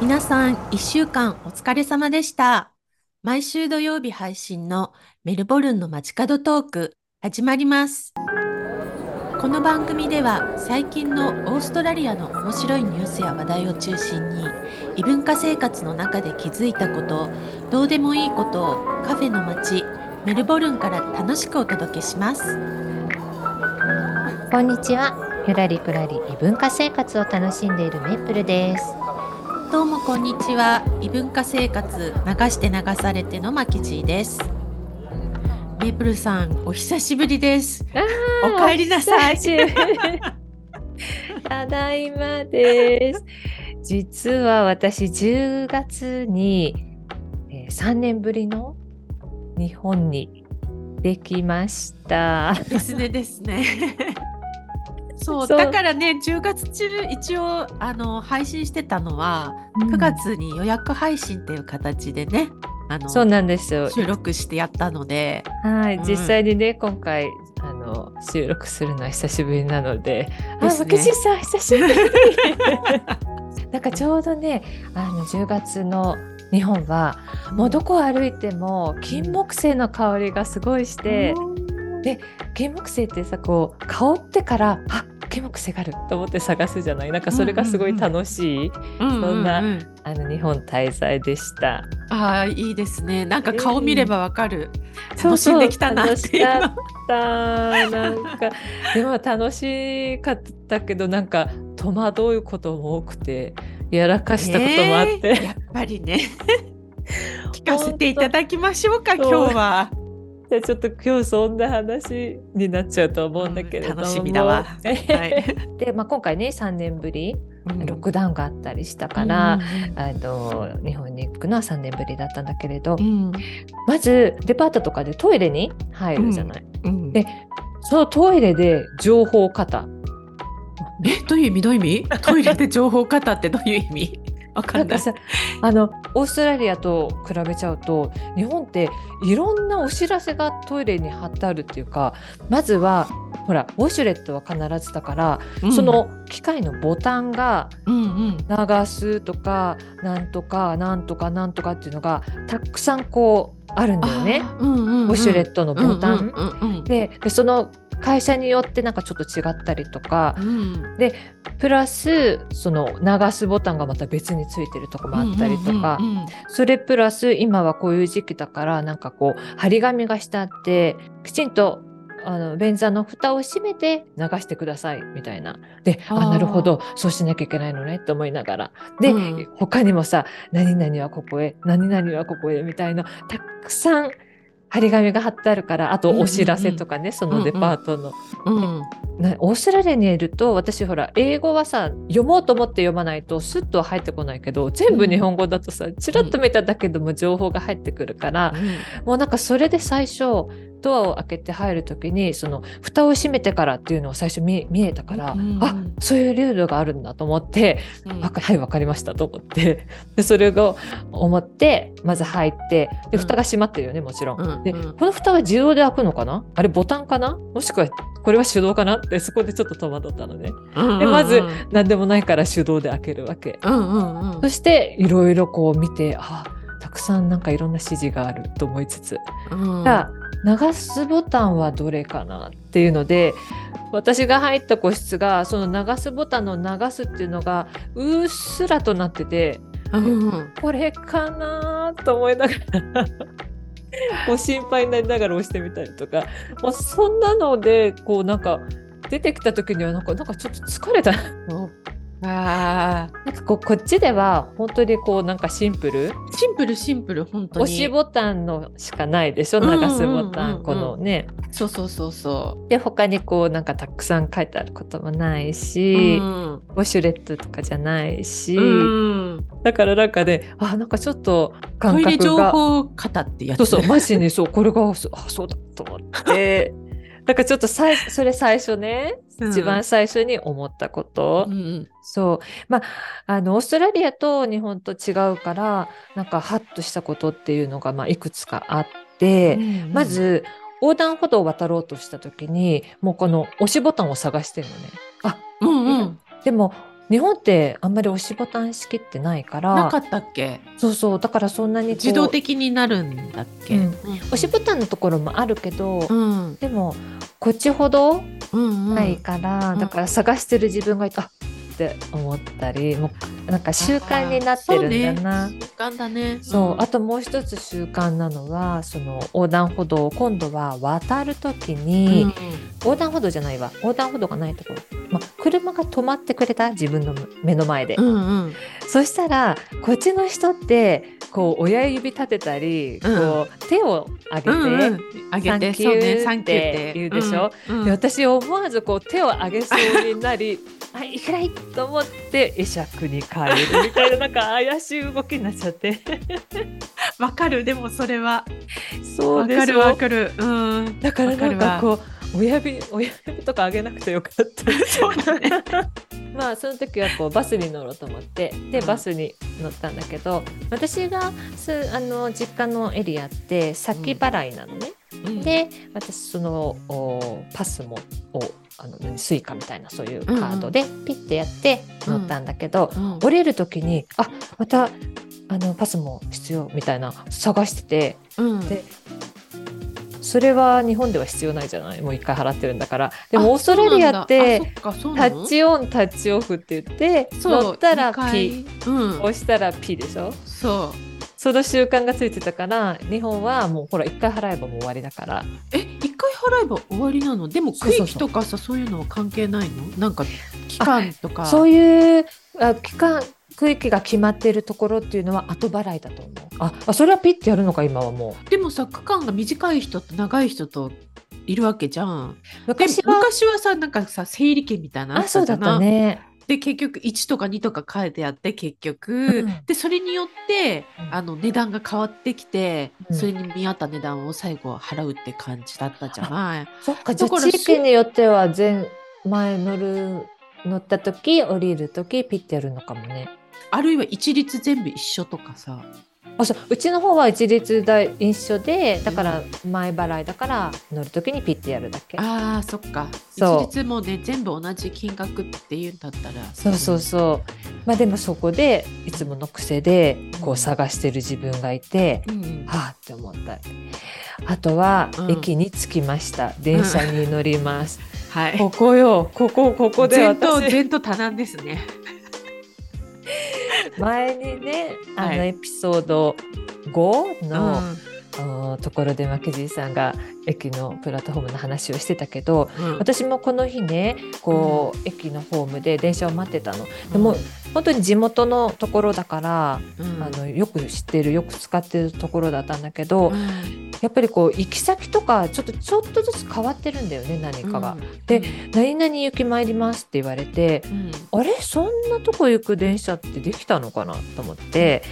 皆さん、一週間お疲れ様でした。毎週土曜日配信のメルボルンの街角トーク、始まります。この番組では最近のオーストラリアの面白いニュースや話題を中心に異文化生活の中で気づいたことどうでもいいことをカフェの街メルボルンから楽しくお届けしますこんにちは。ゆらりくらり異文化生活を楽しんでいるメイプルです。どうもこんにちは。異文化生活流して流されてのマキジーです。メイプルさんお久しぶりです。おかえりなさい。ただいまです。実は私10月に、えー3年ぶりの日本にできました。ですねですねそうだからね10月中一応あの配信してたのは9月に予約配信っていう形でねあのそうなんですよ。収録してやったので。はい、うん。実際にね今回あの収録するのは久しぶりなので、ですね。あ、マキシさん久しぶり。なんかちょうどねあの10月の日本はもうどこを歩いても金木犀の香りがすごいして、で金木犀ってさこう香ってからあ金木犀があると思って探すじゃない？なんかそれがすごい楽しい、そんなあの日本滞在でした。ああいいですね。なんか顔見ればわかる、そう楽しんできたなっていうた。なんか でも楽しかったけどなんか戸惑うことも多くてやらかしたこともあって、ねえやっぱりね。聞かせていただきましょうか当。今日は。じゃあちょっと今日そんな話になっちゃうと思うんだけれども、うん楽しみだわ。は いで、まあ、今回ね3年ぶりロックダウンがあったりしたから、あの日本に行くのは3年ぶりだったんだけれど、うん。まずデパートとかでトイレに入るじゃない、うんでそのトイレで情報過多えどういう意味？どういう意味？トイレで情報型ってどういう意味？わかんない。かさあのオーストラリアと比べちゃうと日本っていろんなお知らせがトイレに貼ってあるっていうかまずはほらウォシュレットは必ずだから、うんその機械のボタンがうんうん流すとかなんとかなんとかなんとかっていうのがたくさんこうあるんだよね。うんうんうんウォシュレットのボタン。うんうんうんででその会社によってなんかちょっと違ったりとか。うん。プラスその流すボタンがまた別についてるとこもあったりとか、それプラス今はこういう時期だからなんかこう張り紙がしてあってきちんとあの便座の蓋を閉めて流してくださいみたいな。であなるほど。そうしなきゃいけないのねって思いながら。で、うん。他にもさ何々はここへ何々はここへみたいなたくさん張り紙が貼ってあるからあとお知らせとかね、そのデパートの。うん。なオーストラリアにいると私ほら英語はさ読もうと思って読まないとスッとは入ってこないけど全部日本語だとさチラッと見ただけでも情報が入ってくるから、もうなんかそれで最初ドアを開けて入る時にその蓋を閉めてからっていうのを最初見見えたから、うんあそういうルールがあるんだと思って、うん。はいわかりましたと思ってでそれを思ってまず入ってでうん。蓋が閉まってるよねもちろん。でうんうん。この蓋は自動で開くのかな？あれボタンかな？もしくはこれは手動かな？ってそこでちょっと戸惑ったのね。うんでまずうん何でもないから手動で開けるわけ。そしていろいろこう見てあたくさんなんかいろんな指示があると思いつつ、うん。じゃあ流すボタンはどれかなっていうので私が入った個室がその流すボタンの流すっていうのがうっすらとなっててうん。うんこれかなと思いながらこう心配になりながら押してみたりとかもうそんなのでこうなんか出てきた時にはなんかなんかちょっと疲れたあなんかこうこっちでは本当にこうなんかシンプル？ーシンプルシンプル本当に。押しボタンのしかないでしょ？流すボタンこのね。そうそうそうそで他にこうなんかたくさん書いてあることもないううし、ん。ウォシュレットとかじゃないし、うんだからなんかねあなんかちょっと感トイレ情覚が報型ってやつ。そうそうマジにそうこれがそうあそうだと思って なんかちょっとさいそれ最初ね、うん。一番最初に思ったこと、うんうん。そう。まああのオーストラリアと日本と違うからなんかハッとしたことっていうのがまあいくつかあって、うんまず横断歩道を渡ろうとした時にもうこの押しボタンを探してるのね。あうんうん。でも日本ってあんまり押しボタン式ってないから。なかったっけ？そうそう。だからそんなに自動的になるんだっけ、うん。押しボタンのところもあるけど、うん。でもこっちほどうんうん。ないから、うん。だから探してる自分がいた、あって思ったりもうなんか習慣になってるんだな。そうね。習慣だね。そう、ん。あともう一つ習慣なのはその横断歩道を今度は渡る時に、うん。横断歩道じゃないわ。横断歩道がないところ、まあ、車が止まってくれた？自分の目の前で、うんうん。そしたらこっちの人ってこう親指立てたり、うん。こう手を上げて、うんうん。あげてサンキューそうねサンキューっって。て言うでしょ、うんうん。で私思わずこう手を上げそうになり あいけない？と思って会釈に変えるみたいななんか怪しい動きになっちゃって。わかる。でもそれは。そうわかるわょかる。うん。だからなんかわこう親指親指とか上げなくてよかった。そうだね。まあその時はこうバスに乗ろうと思ってでうん。バスに乗ったんだけど私がすあの実家のエリアって先払いなのね、うん。で私そのおパスもをあの何スイカみたいなそういうカードでピッてやって乗ったんだけど、うん。降りる時にあまたあのパスも必要みたいな探しててうん。でそれは日本では必要ないじゃない？もう一回払ってるんだから。でもあオーストラリアって touch on touch off って言ってそう乗ったらピうん。押したらピでしょ？そう。その習慣がついてたから日本はもうほら一回払えばもう終わりだから。え一回払えば終わりなの？でも区域とかさそういうのは関係ないの？なんか期間とか。そういうあ期間区域が決まっているところっていうのは後払いだと思う。ああそれはピッてやるのか今はもう。でもさ区間が短い人と長い人といるわけじゃん。で昔は昔はさなんかさ整理券みたいなのあそうだったね。で結局1とか2とか書いてあって結局、うん。でそれによってうん。あの値段が変わってきて、うん。それに見合った値段を最後は払うって感じだったじゃない。そっかじゃあ地域によっては前前乗る乗った時降りる時ピッてやるのかもねあるいは一律全部一緒とかさ。あそう。うちの方は一律だ一緒でだから前払いだから乗る時にピッてやるだけ。あーそっか。そう。一律もね全部同じ金額っていうんだったら。そうそうそう。まあでもそこでいつもの癖でこう探してる自分がいて、うんうん。はあって思った。あとはうん。駅に着きました、電車に乗ります、はい。ここよ。ここここで前頭私前頭多難ですね。前にねあのはい。エピソード5の、ところでマケジーさんが駅のプラットフォームの話をしてたけどうん。私もこの日ねこう、駅のホームで電車を待ってたの。でも本当に地元のところだから、うん。あのよく知ってるよく使ってるところだったんだけど、うん。やっぱりこう行き先とかちょっとちょっとずつ変わってるんだよね何かが。で何々行き参りますって言われてうん。あれ？そんなとこ行く電車ってできたのかなと思って。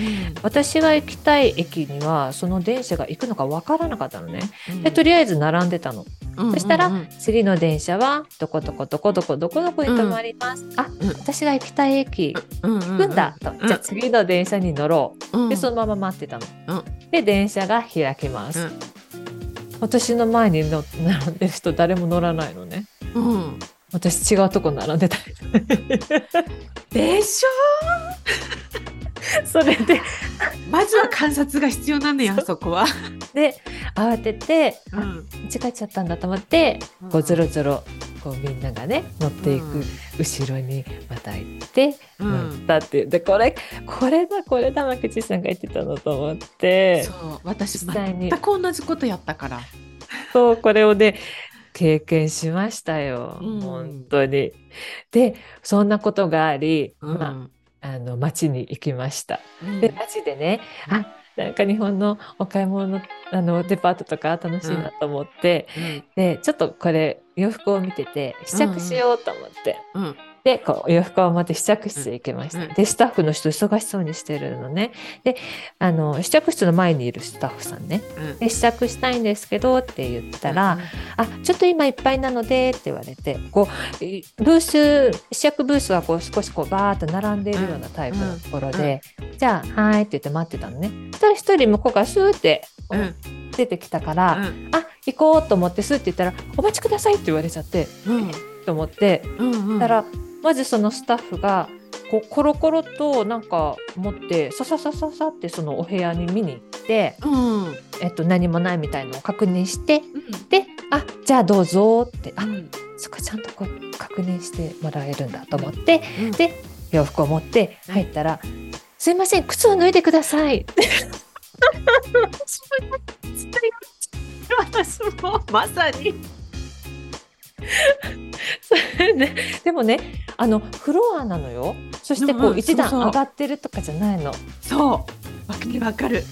私が行きたい駅にはその電車が行くのか分からなかったのね。うん。でとりあえず並んでたの。うん。そしたら、うんうん次の電車はどこどこどこどこどこどこに止まります。あ、うん。私が行きたい駅うんうん行くんだと。うんじゃあ次の電車に乗ろう。うんでそのまま待ってたの。うんで電車が開きます。うん私の前にの並んでる人誰も乗らないのね。うん私違うとこ並んでたり。でし それでょまずは観察が必要なのよあそこは。で慌てて、あうん間違えちゃったんだと思って、こうゾロゾロこうみんながね乗っていく、うん。後ろにまた行ってうん。乗ったっていう。でこれこれだこれだマケチさんが言ってたのと思って。そう私実際に全く同じことやったから。そうこれをね経験しましたよ、うん。本当に。でそんなことがあり、うん。まあ、あの街に行きました。うん。で街でねあなんか日本のお買い物のあのデパートとか楽しいなと思って、うん。でちょっとこれ洋服を見てて試着しようと思って、うん。でこう洋服を持って試着室へ行きました、うん。でスタッフの人忙しそうにしてるのね。であの試着室の前にいるスタッフさんね。うん。で試着したいんですけどって言ったら、あちょっと今いっぱいなのでって言われてこういブース試着ブースはこう少しこうバーッと並んでいるようなタイプのところで、じゃあはいって言って待ってたのね。そしたら一人向こうからスーってうんうん。出てきたから、うん。あ行こうと思ってスーって言ったら「お待ちください」って言われちゃってうん。と思って。うんうん。たらまずそのスタッフがこうコロコロとなんか持ってさささささってそのお部屋に見に行って、うん。えっと、何もないみたいのを確認してで「あじゃあどうぞ」ってあうん。そこちゃんとこう確認してもらえるんだと思ってうん。で洋服を持って入ったら「すいません靴を脱いでください」私もまさに。ねでもねあのフロアなのよそしてこうんううん一段上がってるとかじゃないの。そう。わかるわかる。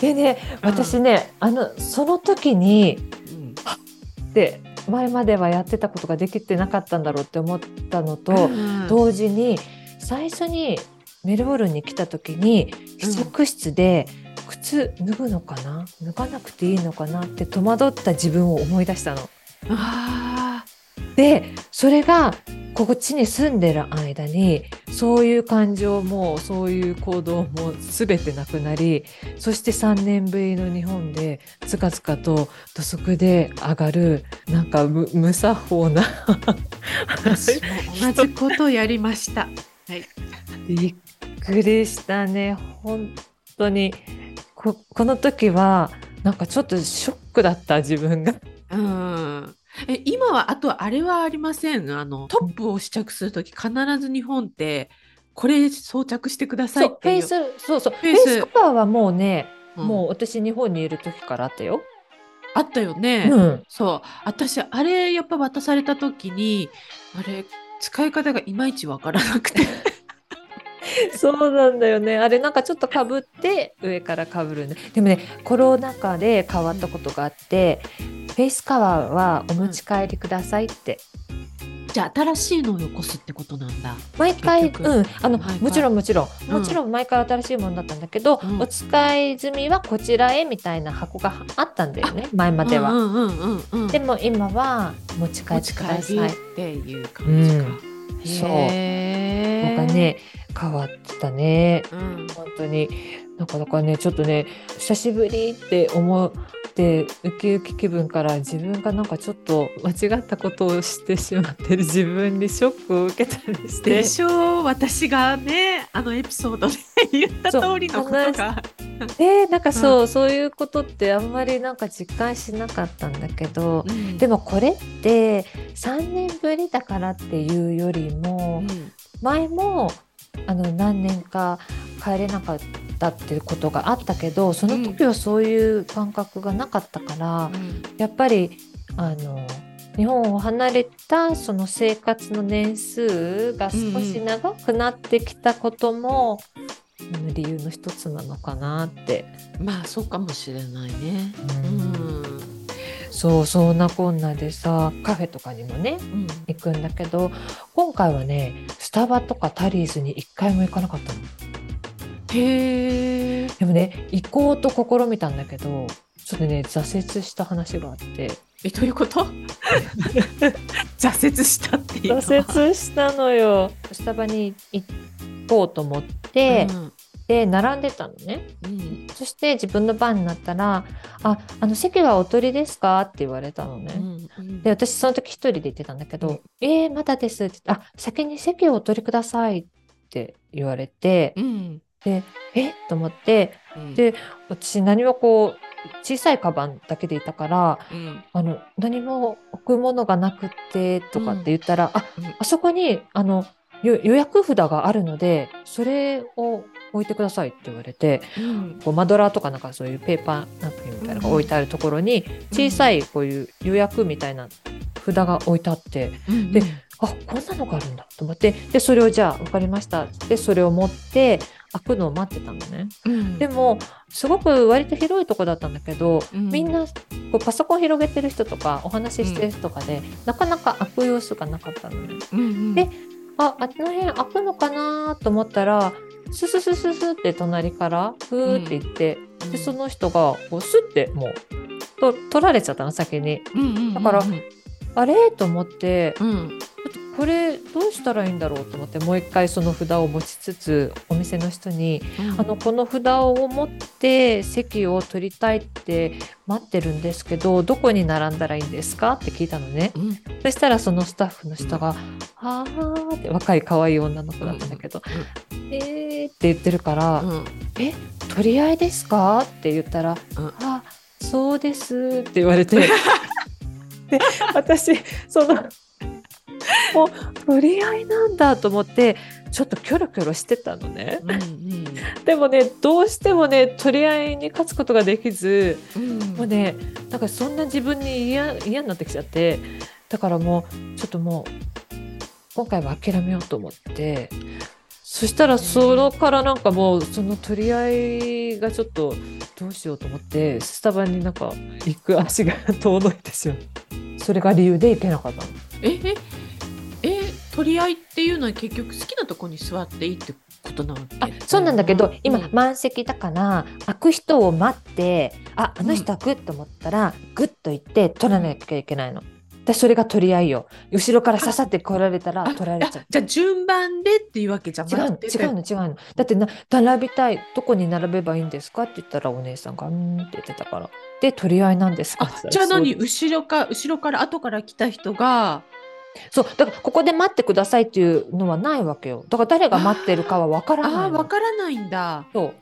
でね私ね、あのその時にうん。で前まではやってたことができてなかったんだろうって思ったのと、うん同時に最初にメルボルンに来た時に試着室で靴脱ぐのかな？脱がなくていいのかなって戸惑った自分を思い出したの。あでそれがこっちに住んでる間にそういう感情もそういう行動も全てなくなりそして3年ぶりの日本でつかつかと土足で上がるなんか無無作法なあ。私も同じことをやりました。はい。びっくりしたね本当にここの時はなんかちょっとショックだった自分が。うん。え、今はあとあれはありません？あのトップを試着するとき必ず日本ってこれ装着してくださいそうフっていう。ェイスそうそうススカバーはもうね、うんもう私日本にいる時からあったよ。あったよね。うんそう。私あれやっぱ渡されたときにあれ使い方がいまいちわからなくて。そうなんだよね。あれなんかちょっとかぶって上からかぶるね。でもね、コロナ禍で変わったことがあって、フェイスカバーはお持ち帰りくださいって。じゃあ新しいのをよこすってことなんだ。毎回、うん、あの、もちろんもちろん、うんもちろん毎回新しいものだったんだけど、うんお使い済みはこちらへみたいな箱があったんだよね、前までは。うんうんうんうん。でも今は持ち帰ってください。っていう感じか。そうなんかね、変わってたね。うん。本当になかなかねちょっとね久しぶりって思ってウキウキ気分から自分がなんかちょっと間違ったことをしてしまってる自分にショックを受けたりして。でしょう。私がねあのエピソードで言った通りのことが。えーなんかそう、そういうことってあんまりなんか実感しなかったんだけど、うん。でもこれって3年ぶりだからっていうよりも、うん。前もあの何年か帰れなかったっていうことがあったけどその時はそういう感覚がなかったから、やっぱりあの日本を離れたその生活の年数が少し長くなってきたことも、あの理由の一つなのかなって、まあそうかもしれないね。ううんん。そうそんなこんなでさカフェとかにもねうん。行くんだけど今回はねスタバとかタリーズに一回も行かなかったの。へえ。でもね行こうと試みたんだけどちょっとね挫折した話があってえどういうこと？挫折したっていう。挫折したのよスタバに行こうと思って、うんで並んでたのねうんそして自分の番になったら「ああの席はお取りですか?」って言われたのね。うんで私その時一人で行ってたんだけど「うんえー、まだです」って言って「あ先に席をお取りください」って言われてうんでえ？っと思ってうん。で私何もこう小さいカバンだけでいたからうん。あの何も置くものがなくってとかって言ったら、あうん。あそこにあのよ予約札があるのでそれを置いてくださいって言われてうん。こうマドラーとかなんかそういうペーパーナプキンみたいなのが置いてあるところに小さいこういう予約みたいな札が置いてあってうん。であこんなのがあるんだと思ってでそれをじゃあ分かりましたでそれを持って開くのを待ってたのね。うん。でもすごく割と広いとこだったんだけど、うん。みんなこうパソコン広げてる人とかお話ししてる人とかで、なかなか開く様子がなかったのね。うんうん。でああっちの辺開くのかなと思ったらスススススって隣からふーって言って、でその人がこうスッてもうと取られちゃったの先に。うんうんうんだからあれ？と思ってうん。ここれどうしたらいいんだろうと思ってもう一回その札を持ちつつお店の人に「あのこの札を持って席を取りたいって待ってるんですけどどこに並んだらいいんですか?」って聞いたのね。うんそしたらそのスタッフの人が「はあ」って若い可愛い女の子だったんだけど「えー」って言ってるからうん「え取り合いですか?」って言ったら「うんあそうです」って言われて で私その もう取り合いなんだと思ってちょっとキョロキョロしてたのね。うんでもねどうしてもね取り合いに勝つことができずうん。もうねなんかそんな自分に嫌嫌になってきちゃってだからもうちょっともう今回は諦めようと思ってそしたらそのからなんかもうその取り合いがちょっとどうしようと思ってスタバになんか行く足が遠のいてしまうそれが理由で行けなかったの。えええ取り合いっていうのは結局好きなとこに座っていいってことなわけあそうなんだけど、今うん。満席だから開く人を待ってああの人開くと思ったら、グッと行って取らなきゃいけないの。でそれが取り合いよ。後ろから刺さって来られたらあ取られちゃう。じゃあ順番でっていうわけじゃ違うの違うの違うの。だってな並びたいどこに並べばいいんですかって言ったらお姉さんが「うん」って言ってたから。で取り合いなんですかじゃあ何？後ろか後ろから後から来た人がそうだからここで待ってくださいっていうのはないわけよ。だから誰が待ってるかは分からあないの。ーわからないんだ。そう。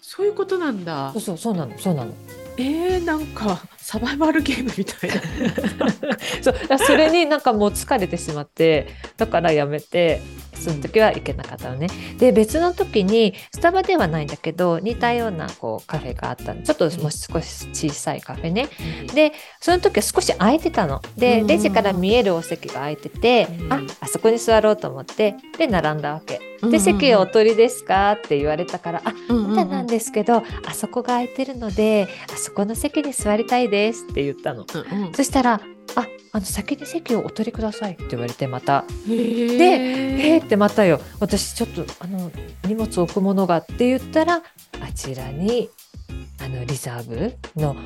そういうことなんだ。そうそうそうなのそうなの。えー、なんかサバイバルゲームみたい。な そうそれになんかもう疲れてしまってだからやめてその時は行けなかったのね。で別の時にスタバではないんだけど似たようなこうカフェがあったのちょっともう少し小さいカフェね。でその時は少し空いてたの。でうんレジから見えるお席が空いてて、うんああそこに座ろうと思ってで並んだわけ。で席お取りですかって言われたからあまだなんですけどあそこが空いてるのであそこの席に座りたいですって言ったの。そしたら「ああの先に席をお取りください」って言われてまた。で「えー、ってまたよ。私ちょっとあの荷物置くものが」って言ったらあちらにあのリザーブの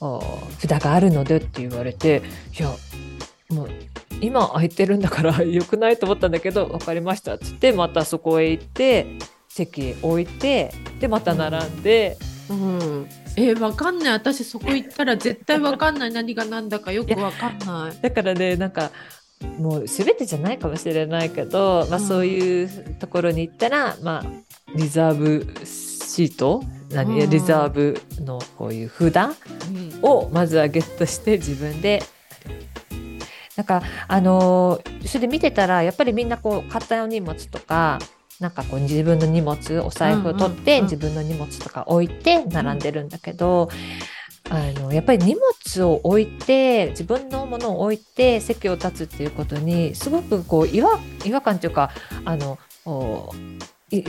お札があるのでって言われていやもう今空いてるんだから よくないと思ったんだけど分かりましたっつってまたそこへ行って席へ置いてでまた並んで。うん、えー、わかんない。私そこ行ったら絶対わかんない。何が何だかよくわかんない。だからねなんかもう全てじゃないかもしれないけど、まあ、うん。そういうところに行ったら、まあ、リザーブシート？何、うん。リザーブのこういう札？うん。をまずはゲットして自分で。なんかあのーそれで見てたらやっぱりみんなこう買ったお荷物とかなんかこう自分の荷物お財布を取って、自分の荷物とか置いて並んでるんだけど、あのやっぱり荷物を置いて自分のものを置いて席を立つっていうことにすごくこう違和違和感というかあの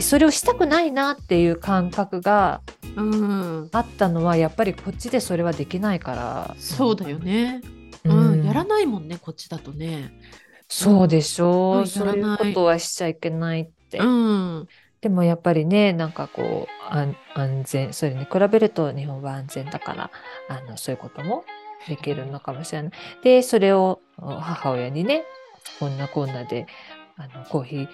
それをしたくないなっていう感覚がうん、あったのはやっぱりこっちでそれはできないから。そうだよね、ううんんやらないもんねこっちだとね。そうでしょう、うんそういうことはしちゃいけないって、うん。でもやっぱりねなんかこう安安全それに比べると日本は安全だからあのそういうこともできるのかもしれない。でそれを母親にねこんなこんなであのコーヒー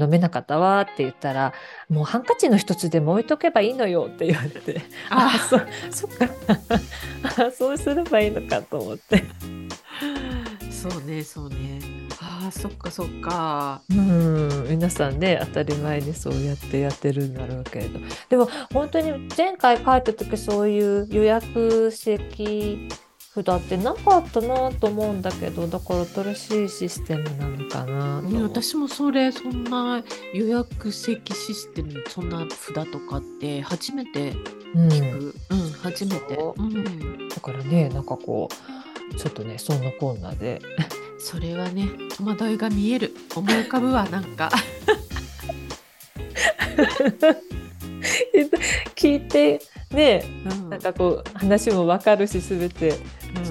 飲めなかったわって言ったらもうハンカチの一つでも置いとけばいいのよって言われてあ。あそそっか。あそうすればいいのかと思って。そうねそうねあーそっかそっか。うん皆さんね当たり前にそうやってやってるんだろうけれど。でも本当に前回帰った時そういう予約席札ってなかったなと思うんだけどだから新しいシステムなのかなと私もそれそんな予約席システムそんな札とかって初めてうん聞く、うん。初めて、うん、だからねなんかこうちょっとねそんなこんなでそれはね戸惑いが見える。思い浮かぶわなんか。聞いてねうん。なんかこう話もわかるし全て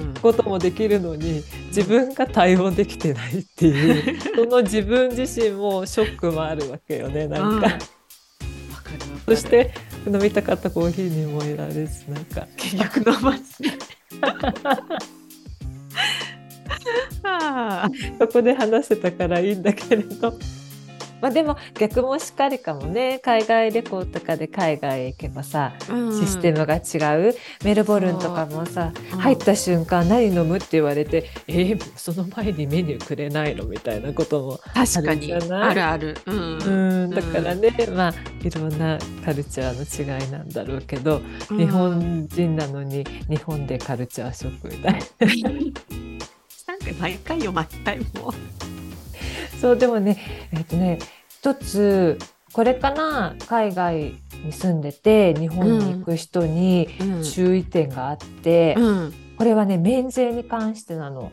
うん。こともできるのに自分が対応できてないっていう その自分自身もショックもあるわけよねなんか、うん。そして飲みたかったコーヒーにもいられずなんか。結局飲まず。に あここで話せたからいいんだけれど。まあでも逆もしっかりかもね。海外旅行とかで海外へ行けばさ、ーシステムが違う。メルボルンとかもさう。ん。入った瞬間何飲むって言われてえー、その前にメニューくれないのみたいなことも確かに。あるあるある。うん。うん。だからね、まあいろんなカルチャーの違いなんだろうけど、うん。日本人なのに日本でカルチャーショックみたいな なんか毎回よ毎回もそうでもねえっ、とね一つこれかな海外に住んでて日本に行く人にう。うん。注意点があって、うん。これはね免税に関してなの。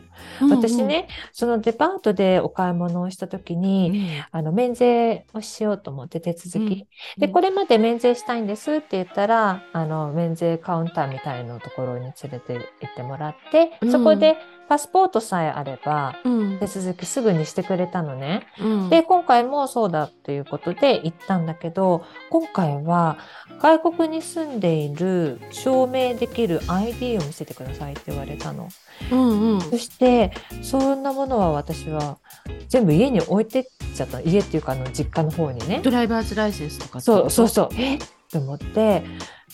私、ね、そのデパートでお買い物をした時うん。に、あの免税をしようと思って手続き、でうん。これまで免税したいんですって言ったらあの免税カウンターみたいなところに連れて行ってもらって、うん。そこでパスポートさえあればうん。手続きすぐにしてくれたのね。うん。で今回もそうだということで行ったんだけど今回は外国に住んでいる証明できる ID を見せてくださいって言われたの。うんうん。そしてそんなものは私は全部家に置いてっちゃった。家っていうかあの実家の方にね。ドライバーズライセンスとかそうそうそう。え？っって思って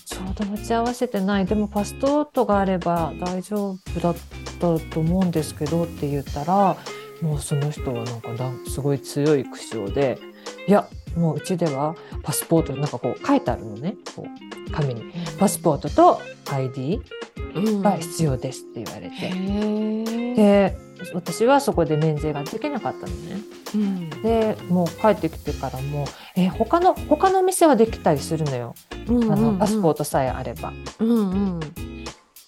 ちょうど持ち合わせてない。でもパスポートがあれば大丈夫だったと思うんですけどって言ったらもうその人はなんかすごい強い口調でいやもううちではパスポートなんかこう書いてあるのね。こう紙に。パスポートと ID うんが必要ですって言われへて、ー。で私はそこで免税ができなかったのね。うん。でもう帰ってきてからもえ他の他の店はできたりするのよ、うんあのパスポートトさえあれば。うんうん。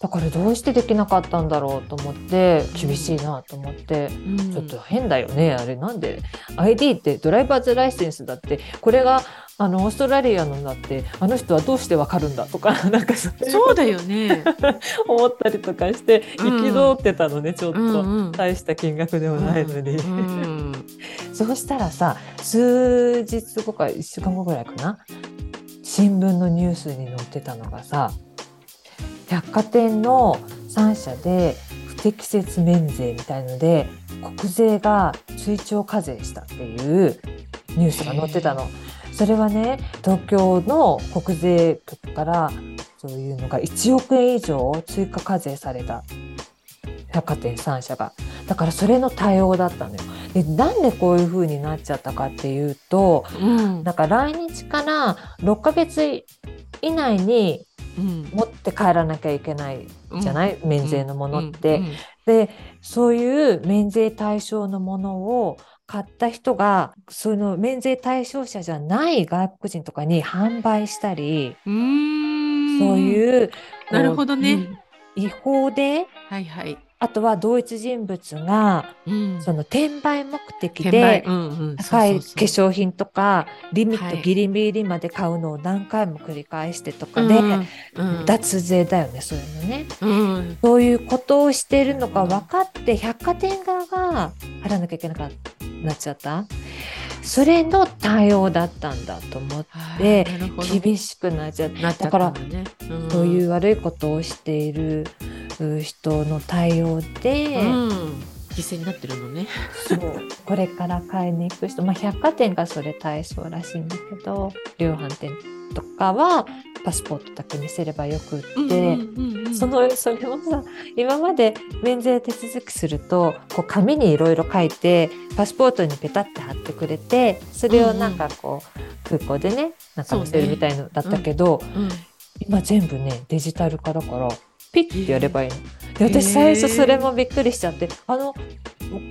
だからどうしてできなかったんだろうと思って厳しいなと思って、うん。ちょっと変だよねあれ。なんで ID ってドライバーズライセンスだってこれがあのオーストラリアのだってあの人はどうしてわかるんだとか なんかそうだよね。思ったりとかしてうん憤ってたのねちょっと。うんうん大した金額でもないのに、うん そうしたらさ数日後か1週間後ぐらいかな新聞のニュースに載ってたのがさ百貨店の3社で不適切免税みたいので国税が追徴課税したっていうニュースが載ってたの。それはね東京の国税局からそういうのが1億円以上追加課税された。百貨店3社が。だからそれの対応だったのよ。でなんでこういう風になっちゃったかっていうとうん。なんか来日から6ヶ月以内にうん。持って帰らなきゃいけないじゃない、免税のものって。うん。うん。でそういう免税対象のものを買った人がその免税対象者じゃない外国人とかに販売したり、うんそういうなるほどねうん違法ではいはい。あとは同一人物がうん。その転売目的で高い化粧品とかリミッはい。トギリギリまで買うのを何回も繰り返してとかで、うんうん。脱税だよねそういうのね。うん。そういうことをしているのが分かって百貨店側が払わなきゃいけなくなっちゃった。それの対応だったんだと思っはて厳しくなっちゃった。んだね。ん。そういう悪いことをしているう人の対応で、うん犠牲になってるのね。そうこれから買いに行く人、まあ、百貨店がそれ対象らしいんだけど量販店とかはパスポートだけ見せればよくって。うんうんうんそのそれをさ今まで免税手続きするとこう紙にいろいろ書いてパスポートにペタって貼ってくれてそれをなんかこう、空港でねなんか載せるみたいのだったけど、うん今全部ねデジタル化だからピッてやればいいの。で私最初それもびっくりしちゃって「あの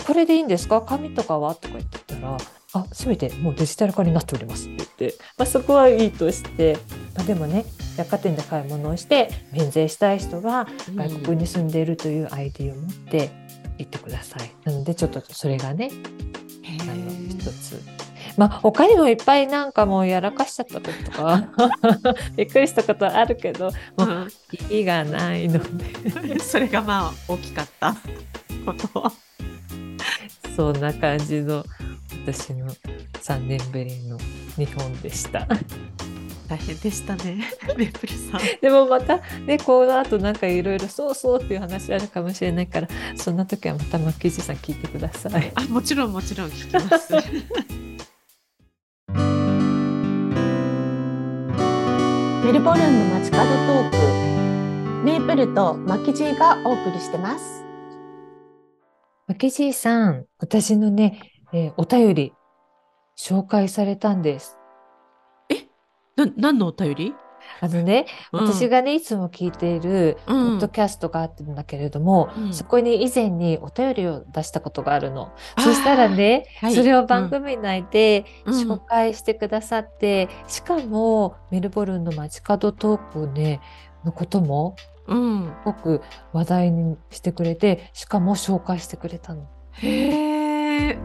これでいいんですか？紙とかは?」とか言ってたら「あ全てもうデジタル化になっております」って言って、まあ、そこはいいとして、まあ、でもね百貨店で買い物をして免税したい人は外国に住んでいるという ID を持って行ってください。なのでちょっとそれがねへあのー一つ。まあ他にもいっぱいなんかもうやらかしちゃったこととか びっくりしたことはあるけどもう意味がないのでうん それがまあ大きかったこと。そんな感じの私の3年ぶりの日本でした。大変でしたね メープルさんでもまたねこの後なんかいろいろそうそうっていう話あるかもしれないからそんな時はまたマッキージさん聞いてください。あもちろんもちろん聞きますメルボルンの街角トーク。メープルとマキジーがお送りしてます。マッキージさん私のね、えーお便り紹介されたんです。な何のお便り、あのね、うん。私がねいつも聞いているポうん。ッドキャストがあってるんだけれども、うん。そこに以前にお便りを出したことがあるの。そしたらね、はい。それを番組内でうん。紹介してくださって、しかもメルボルンの街角トークねのこともうん。すごく話題にしてくれてしかも紹介してくれたの。へえ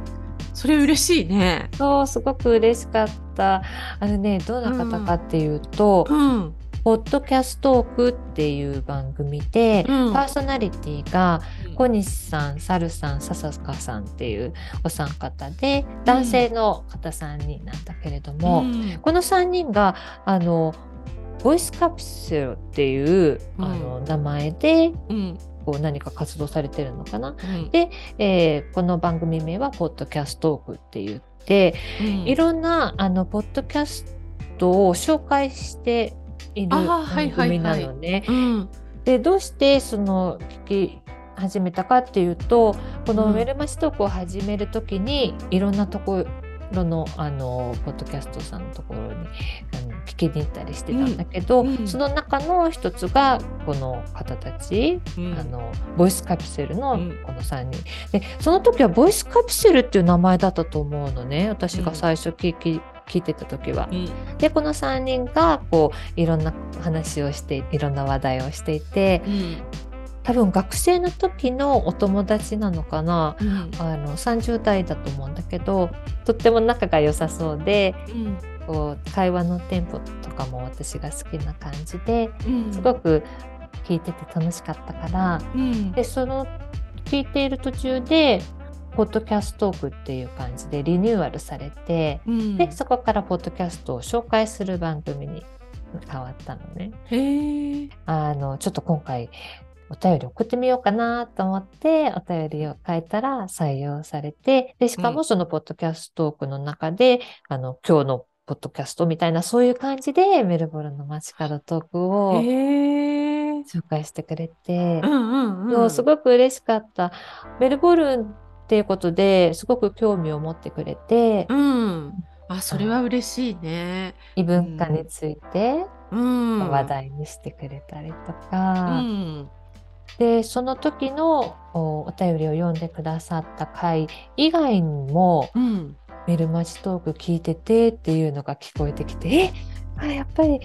それ嬉しいね。そうすごく嬉しかった。あのねどんな方かっていうと、うん。ポッドキャストークっていう番組で、うん。パーソナリティが小西さん、サルさん、笹香さんっていうお三方で男性の方3人なんだけれども、うん。この3人があのボイスカプセルっていう、うん。あの名前でうんこう何か活動されてるのかな。うんで、えーこの番組名はポッドキャストークって言って、うんいろんなあのポッドキャストを紹介しているあーはい番組はい。はないのね。うん。でどうしてその聞き始めたかっていうとこのうん。メルマシトークを始める時にいろんなところのあのポッドキャストさんのところに聞きに行ったりしてたんだけど、うんうん。その中の一つがこの方たち、うん。あのボイスカプセルのうん。この3人、でその時はボイスカプセルっていう名前だったと思うのね。私が最初聞き、聞いてた時は。うん。でこの3人がこういろんな話をしていろんな話題をしていてうん。多分学生の時のお友達なのかな。うん。あの30代だと思うんだけどとっても仲が良さそうでうんこう会話のテンポとかも私が好きな感じでうん。すごく聞いてて楽しかったからうん。でその聞いている途中でポッドキャストークっていう感じでリニューアルされてうん。でそこからポッドキャストを紹介する番組に変わったのね。あのちょっと今回お便り送ってみようかなと思ってお便りを書いたら採用されてでしかうん。もそのポッドキャストークの中で、あの今日のポッドキャストみたいなそういう感じでメルボルンの街角トークを紹介してくれてう、んうんそううんすごく嬉しかった。メルボルンっていうことですごく興味を持ってくれて、うん。あそれは嬉しいね。異文化についてうん。話題にしてくれたりとうか、ん。でその時のおお便りを読んでくださった回以外にもうんメルマチトーク聞いててっていうのが聞こえてきてえ？あやっぱり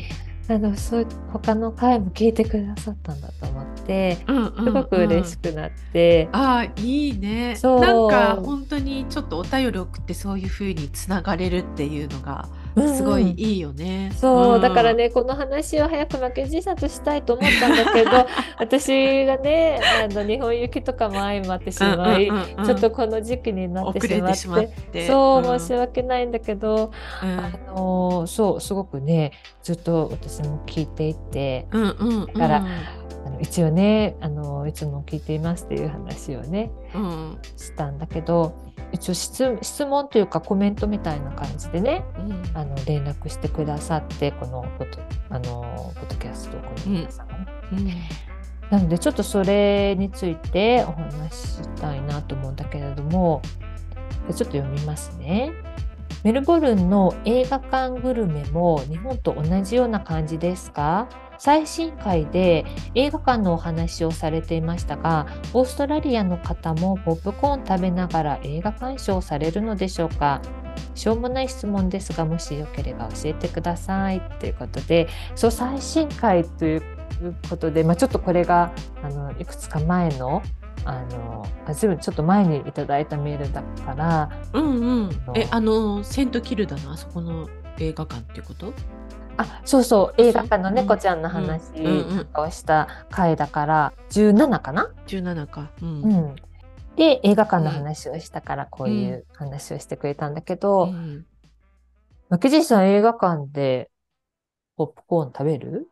あのそう他の回も聞いてくださったんだと思ってうんすごく嬉しくなって、ああいいね。なんか本当にちょっとお便り送ってそういう風につながれるっていうのがすごいいいよね。そう、ん。だからねこの話を早く負けじいさんとしたいと思ったんだけど 私がねあの日本行きとかも相まってしまい、うんうんちょっとこの時期になって遅しまってれてしまって。そう、ん。申し訳ないんだけど、うん。あのそうすごくねずっと私も聞いていてうんうんうん。からあの一応ねあのいつも聞いていますっていう話をねうん。したんだけど一応質質問というかコメントみたいな感じでねうん。あの連絡してくださってこのポッドあのポッドキャストこの皆さんがね、うん。なのでちょっとそれについてお話ししたいなと思うんだけれどもでちょっと読みますね。メルボルンの映画館グルメも日本と同じような感じですか？最新回で映画館のお話をされていましたがオーストラリアの方もポップコーン食べながら映画鑑賞されるのでしょうか？しょうもない質問ですがもしよければ教えてください。ということでそう最新回ということで、まあ、ちょっとこれがあのいくつか前のあのあずいぶんちょっと前にいただいたメールだからうんうん。えあのセントキルダのあそこの映画館っていうこと？あそうそう。映画館の猫ちゃんのうん。話をした回だから17かな、17か。うん。うん、で映画館の話をしたからこういう話をしてくれたんだけど、うん。マキジさん映画館でポップコーン食べる？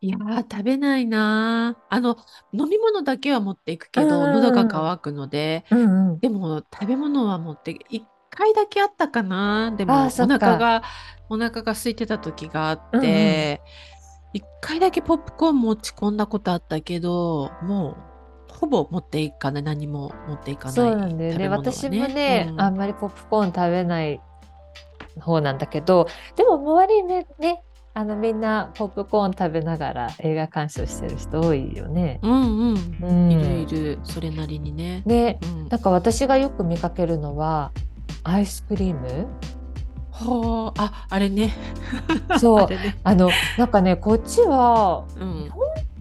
いやー、食べないなー。あの、飲み物だけは持っていくけど、うん喉が渇くので、うんうん。でも食べ物は持って、一回だけあったかな。であも、お腹が、お腹が空いてた時があって、一回だけポップコーン持ち込んだことあったけど、もう、ほぼ持っていかない、何も持っていかないそうなんだよね。私もね、うんあんまりポップコーン食べない方なんだけど、でも周りね、ねあのみんなポップコーン食べながら映画鑑賞してる人多いよね。うんうん。うんいるいる、それなりにね。で、うんなんか私がよく見かけるのはアイスクリーム？ほう、あ、あれね。そうあれね。あのなんかねこっちはうん。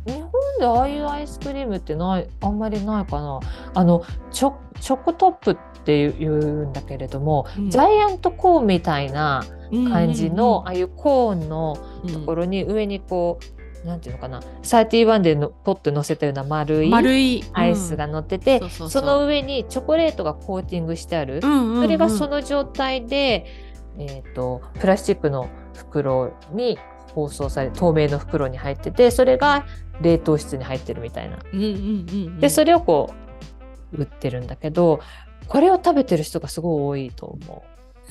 日本でああいうアイスクリームってないあんまりないかな。あのチョチョコトップっていうんだけれども、うんジャイアントコーンみたいな感じの、ああいうコーンのうんところに上にこう、なんていうのかな。31でのポッて乗せたような丸い丸い。アイスが乗ってて、そうそうその上にチョコレートがコーティングしてある、うんうんうん。それがその状態で、えー、とプラスチックの袋に包装され透明の袋に入っててそれが冷凍室に入ってるみたいな。うんうんうんうん。でそれをこう売ってるんだけどこれを食べてる人がすごい多いと思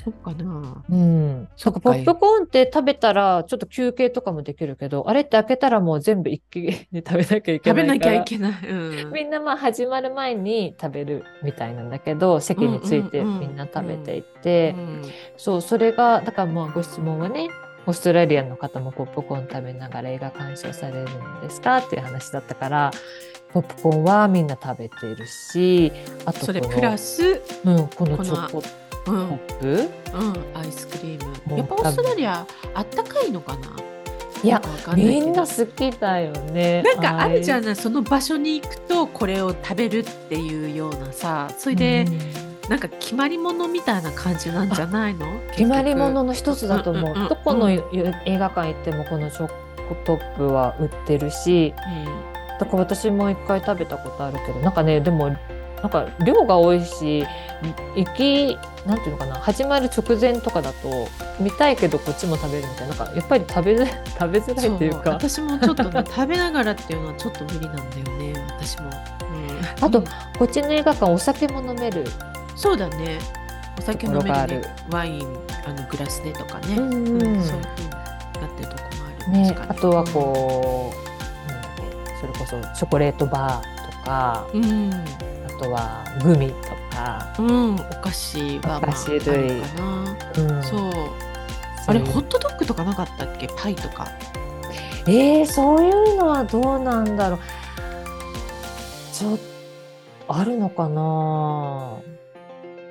そうかな。う。うん、そっかポップコーンって食べたらちょっと休憩とかもできるけどあれって開けたらもう全部一気に食べなきゃいけ食べないから。なきゃいけない。うん。みんなまあ始まる前に食べるみたいなんだけど席についてみんな食べていって、うんそうそれがだからまあご質問はねオーストラリアの方もポップコーン食べながら映画鑑賞されるんですかっていう話だったからポップコーンはみんな食べてるしあとそれプラス、うん、このチョコうん。うん、ポップアイスクリーム。もうやっぱオーストラリアあったかいのかな？いやみんな好きだよね。なんかあるじゃんない。その場所に行くとこれを食べるっていうようなさそれで、なんか決まり物みたいな感じなんじゃないの？決まり物のの一つだと思う,、うんうんうんうん。どこの映画館行ってもこのチョコトップは売ってるし。だから私も一回食べたことあるけどなんかねでもなんか量が多いし行きなんていうのかな始まる直前とかだと見たいけどこっちも食べるみたいななんかやっぱり食べづ 食べづらいっていうか。私もちょっとね 食べながらっていうのはちょっと無理なんだよね私も、うん。あとこっちの映画館お酒も飲める、そうだね。お酒飲めるね。ワインあのグラスでとかね、うんうん。そういう風になってるとこもある、ね確かに。あとはこう、なんそれこそチョコレートバーとか。うん、あとはグミとか、うん、お菓子はまあお菓子類。あるかな。うん。そう。あれホットドッグとかなかったっけ？パイとか。えー、そういうのはどうなんだろう。ちょっとあるのかな。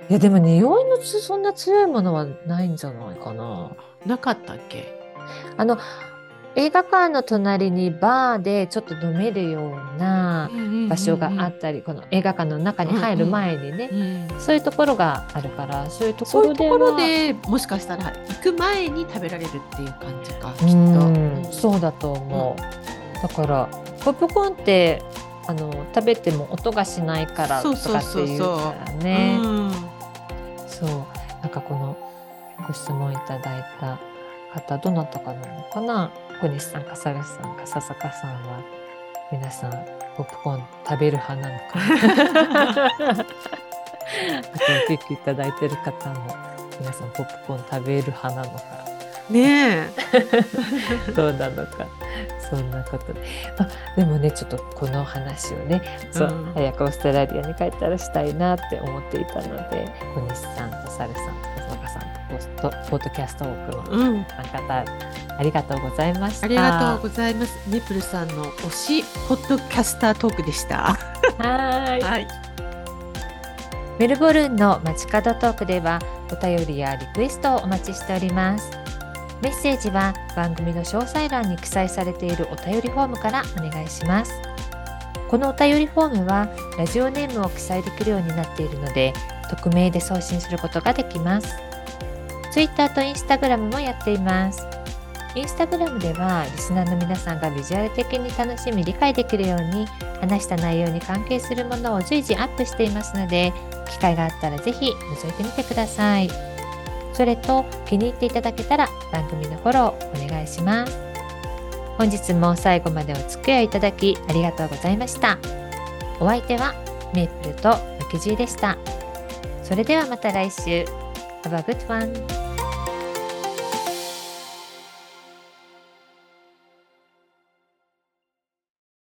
いやでも匂いのつそんな強いものはないんじゃないかな。なかったっけ？あの映画館の隣にバーでちょっと飲めるような場所があったり、この映画館の中に入る前にね、うんそういうところがあるからそういうとこそういろではうところでもしかしたら行く前に食べられるっていう感じかきっと。うんうんそうだと思う、だからポップコーンってあの食べても音がしないからとかっていうからね。うん。そう。なんかこのご質問いただいた方どなたかなのかな？小西さんかサラさんか笹香さんは皆さんポップコーン食べる派なのか。な あとお聞きいただいてる方も皆さんポップコーン食べる派なのか。ね どうなのか。そんなことで、まあ、でもねちょっとこの話をねそう、うん。早くオーストラリアに帰ったらしたいなって思っていたので小西さんとサルさんと小坂さんとポッドキャストオークのえ、うん、方ありがとうございました。ありがとうございます。ネプルさんの推しポッドキャスタートークでした。はーいはい、メルボルンの街角トークではお便りやリクエストをお待ちしております。メッセージは番組の詳細欄に記載されているお便りフォームからお願いします。このお便りフォームはラジオネームを記載できるようになっているので匿名で送信することができます。Twitter と Instagram もやっています。インスタグラムではリスナーの皆さんがビジュアル的に楽しみ理解できるように話した内容に関係するものを随時アップしていますので機会があったらぜひ覗いてみてください。それと気に入っていただけたら番組のフォローお願いします。本日も最後までお付き合いいただきありがとうございましたお相手はメープルとムキジーでしたそれではまた来週 Have a good one!